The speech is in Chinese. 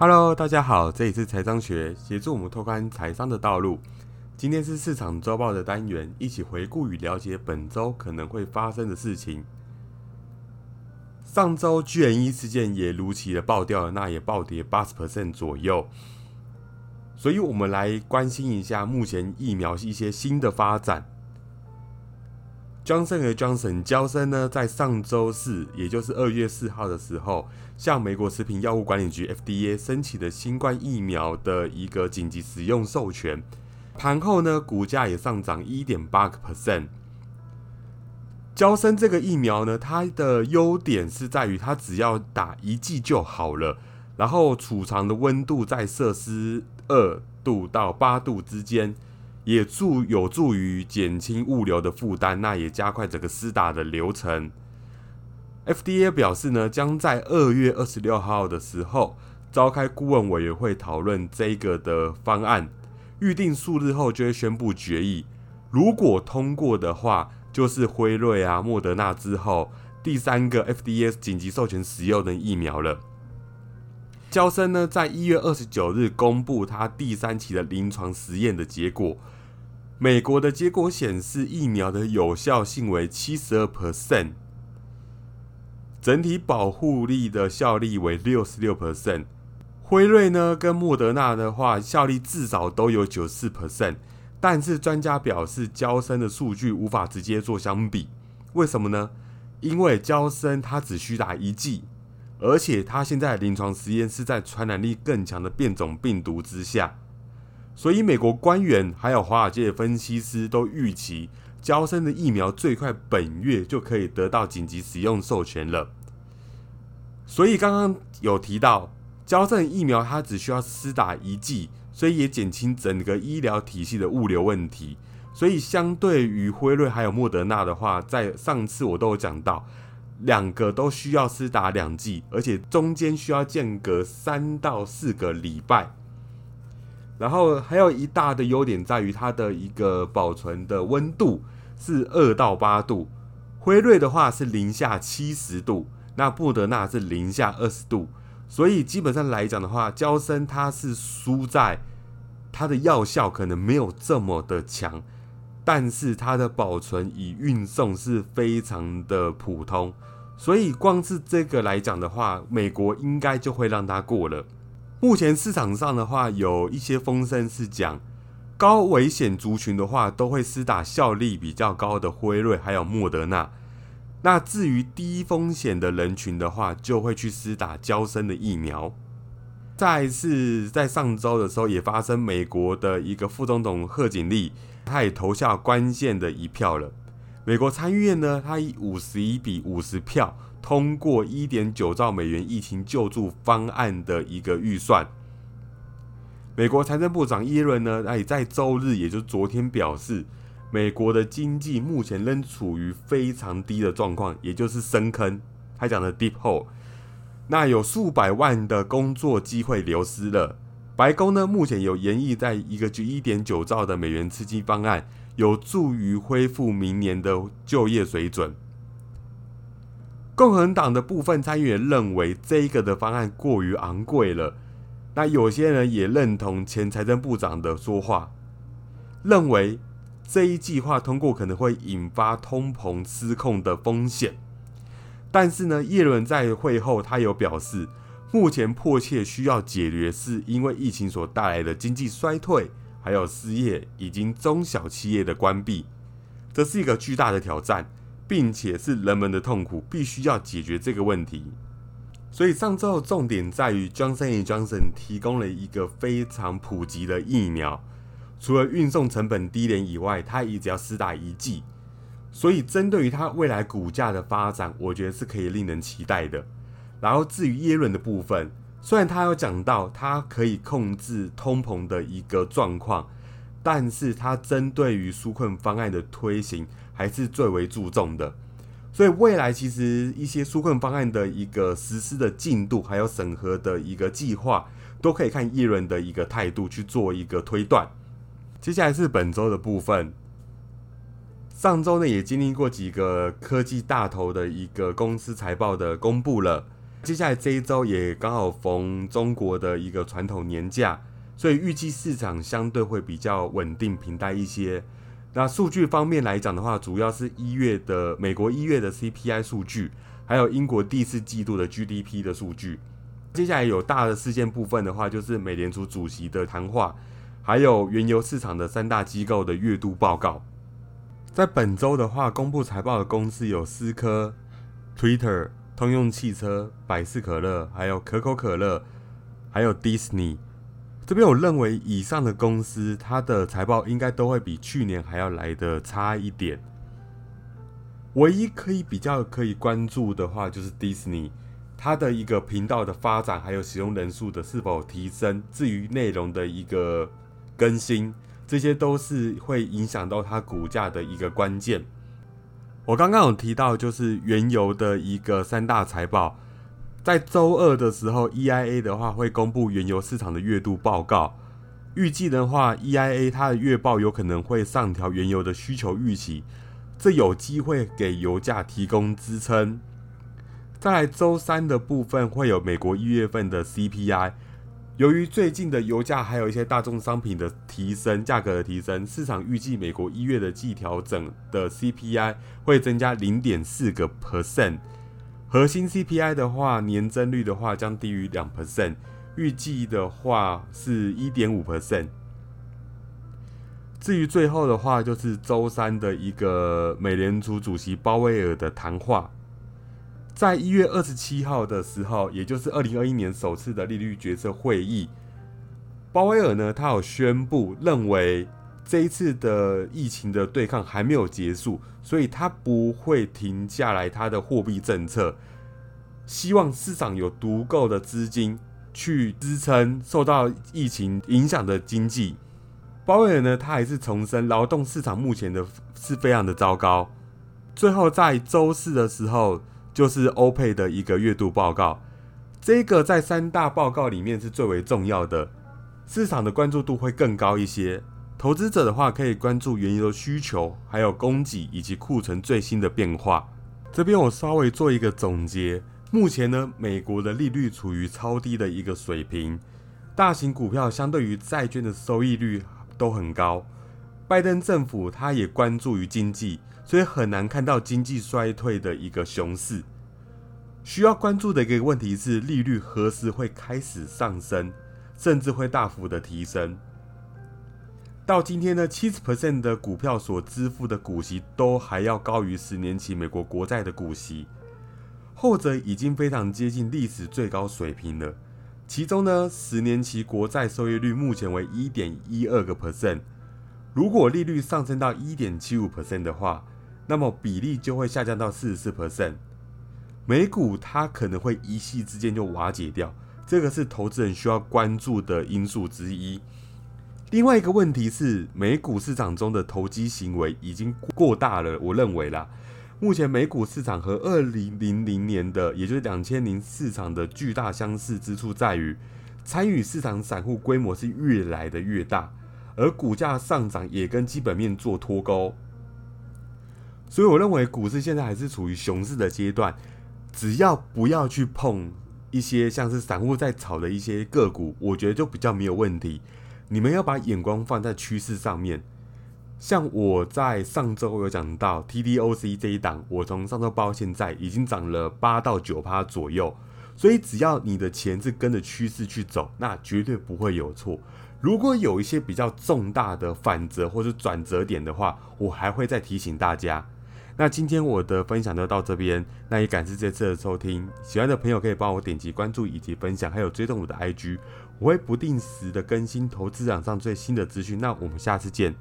Hello，大家好，这里是财商学，协助我们拓宽财商的道路。今天是市场周报的单元，一起回顾与了解本周可能会发生的事情。上周 GNE 事件也如期的爆掉了，那也暴跌八十 percent 左右。所以，我们来关心一下目前疫苗一些新的发展。Johnson 和 Johnson 交生呢，在上周四，也就是二月四号的时候，向美国食品药物管理局 FDA 申请的新冠疫苗的一个紧急使用授权。盘后呢，股价也上涨一点八个 percent。交生这个疫苗呢，它的优点是在于它只要打一剂就好了，然后储藏的温度在摄氏二度到八度之间。也助有助于减轻物流的负担，那也加快整个施打的流程。FDA 表示呢，将在二月二十六号的时候召开顾问委员会讨论这个的方案，预定数日后就会宣布决议。如果通过的话，就是辉瑞啊、莫德纳之后第三个 FDA 紧急授权使用的疫苗了。交生呢，在一月二十九日公布他第三期的临床实验的结果。美国的结果显示，疫苗的有效性为七十二 percent，整体保护力的效力为六十六 percent。辉瑞呢跟莫德纳的话，效力至少都有九四 percent，但是专家表示，交生的数据无法直接做相比。为什么呢？因为交生它只需打一剂，而且它现在临床实验是在传染力更强的变种病毒之下。所以，美国官员还有华尔街的分析师都预期，交生的疫苗最快本月就可以得到紧急使用授权了。所以，刚刚有提到，交生疫苗它只需要施打一剂，所以也减轻整个医疗体系的物流问题。所以，相对于辉瑞还有莫德纳的话，在上次我都有讲到，两个都需要施打两剂，而且中间需要间隔三到四个礼拜。然后还有一大的优点在于它的一个保存的温度是二到八度，辉瑞的话是零下七十度，那布德纳是零下二十度，所以基本上来讲的话，胶生它是输在它的药效可能没有这么的强，但是它的保存与运送是非常的普通，所以光是这个来讲的话，美国应该就会让它过了。目前市场上的话，有一些风声是讲高危险族群的话，都会施打效力比较高的辉瑞还有莫德纳。那至于低风险的人群的话，就会去施打交生的疫苗。再次在上周的时候，也发生美国的一个副总统贺锦丽，他也投下关键的一票了。美国参议院呢，他以五十一比五十票。通过一点九兆美元疫情救助方案的一个预算，美国财政部长耶伦呢，也在周日，也就是昨天表示，美国的经济目前仍处于非常低的状况，也就是深坑，他讲的 deep hole。那有数百万的工作机会流失了。白宫呢，目前有研议在一个就一点九兆的美元刺激方案，有助于恢复明年的就业水准。共和党的部分参议员认为这个的方案过于昂贵了。那有些人也认同前财政部长的说话，认为这一计划通过可能会引发通膨失控的风险。但是呢，耶伦在会后他有表示，目前迫切需要解决是因为疫情所带来的经济衰退，还有失业以及中小企业的关闭，这是一个巨大的挑战。并且是人们的痛苦，必须要解决这个问题。所以上周的重点在于，Johnson Johnson 提供了一个非常普及的疫苗，除了运送成本低廉以外，它也只要施打一剂。所以针对于它未来股价的发展，我觉得是可以令人期待的。然后至于耶伦的部分，虽然他有讲到他可以控制通膨的一个状况。但是它针对于纾困方案的推行还是最为注重的，所以未来其实一些纾困方案的一个实施的进度，还有审核的一个计划，都可以看议论的一个态度去做一个推断。接下来是本周的部分，上周呢也经历过几个科技大头的一个公司财报的公布了，接下来这一周也刚好逢中国的一个传统年假，所以预计市场相对会比较稳定平淡一些。那数据方面来讲的话，主要是一月的美国一月的 CPI 数据，还有英国第四季度的 GDP 的数据。接下来有大的事件部分的话，就是美联储主席的谈话，还有原油市场的三大机构的月度报告。在本周的话，公布财报的公司有思科、Twitter、通用汽车、百事可乐，还有可口可乐，还有 Disney。这边我认为以上的公司，它的财报应该都会比去年还要来的差一点。唯一可以比较可以关注的话，就是 Disney 它的一个频道的发展，还有使用人数的是否提升。至于内容的一个更新，这些都是会影响到它股价的一个关键。我刚刚有提到，就是原油的一个三大财报。在周二的时候，EIA 的话会公布原油市场的月度报告。预计的话，EIA 它的月报有可能会上调原油的需求预期，这有机会给油价提供支撑。再来周三的部分会有美国一月份的 CPI。由于最近的油价还有一些大宗商品的提升，价格的提升，市场预计美国一月的季调整的 CPI 会增加零点四个 percent。核心 CPI 的话，年增率的话将低于两 percent，预计的话是一点五 percent。至于最后的话，就是周三的一个美联储主席鲍威尔的谈话，在一月二十七号的时候，也就是二零二一年首次的利率决策会议，鲍威尔呢，他有宣布认为。这一次的疫情的对抗还没有结束，所以他不会停下来他的货币政策，希望市场有足够的资金去支撑受到疫情影响的经济。鲍威尔呢，他还是重申劳动市场目前的是非常的糟糕。最后在周四的时候，就是欧佩的一个月度报告，这个在三大报告里面是最为重要的，市场的关注度会更高一些。投资者的话，可以关注原油的需求，还有供给以及库存最新的变化。这边我稍微做一个总结。目前呢，美国的利率处于超低的一个水平，大型股票相对于债券的收益率都很高。拜登政府他也关注于经济，所以很难看到经济衰退的一个熊市。需要关注的一个问题是，利率何时会开始上升，甚至会大幅的提升。到今天呢，七十 percent 的股票所支付的股息都还要高于十年期美国国债的股息，后者已经非常接近历史最高水平了。其中呢，十年期国债收益率目前为一点一二个 percent，如果利率上升到一点七五 percent 的话，那么比例就会下降到四十四 percent，美股它可能会一夕之间就瓦解掉，这个是投资人需要关注的因素之一。另外一个问题是，美股市场中的投机行为已经过大了。我认为啦，目前美股市场和二零零零年的，也就是两千零市场的巨大相似之处在于，参与市场散户规模是越来的越大，而股价上涨也跟基本面做脱钩。所以我认为股市现在还是处于熊市的阶段，只要不要去碰一些像是散户在炒的一些个股，我觉得就比较没有问题。你们要把眼光放在趋势上面，像我在上周有讲到 TDOC 这一档，我从上周报现在已经涨了八到九趴左右，所以只要你的钱是跟着趋势去走，那绝对不会有错。如果有一些比较重大的反折或者转折点的话，我还会再提醒大家。那今天我的分享就到这边，那也感谢这次的收听。喜欢的朋友可以帮我点击关注以及分享，还有追踪我的 IG。我会不定时的更新投资场上最新的资讯，那我们下次见。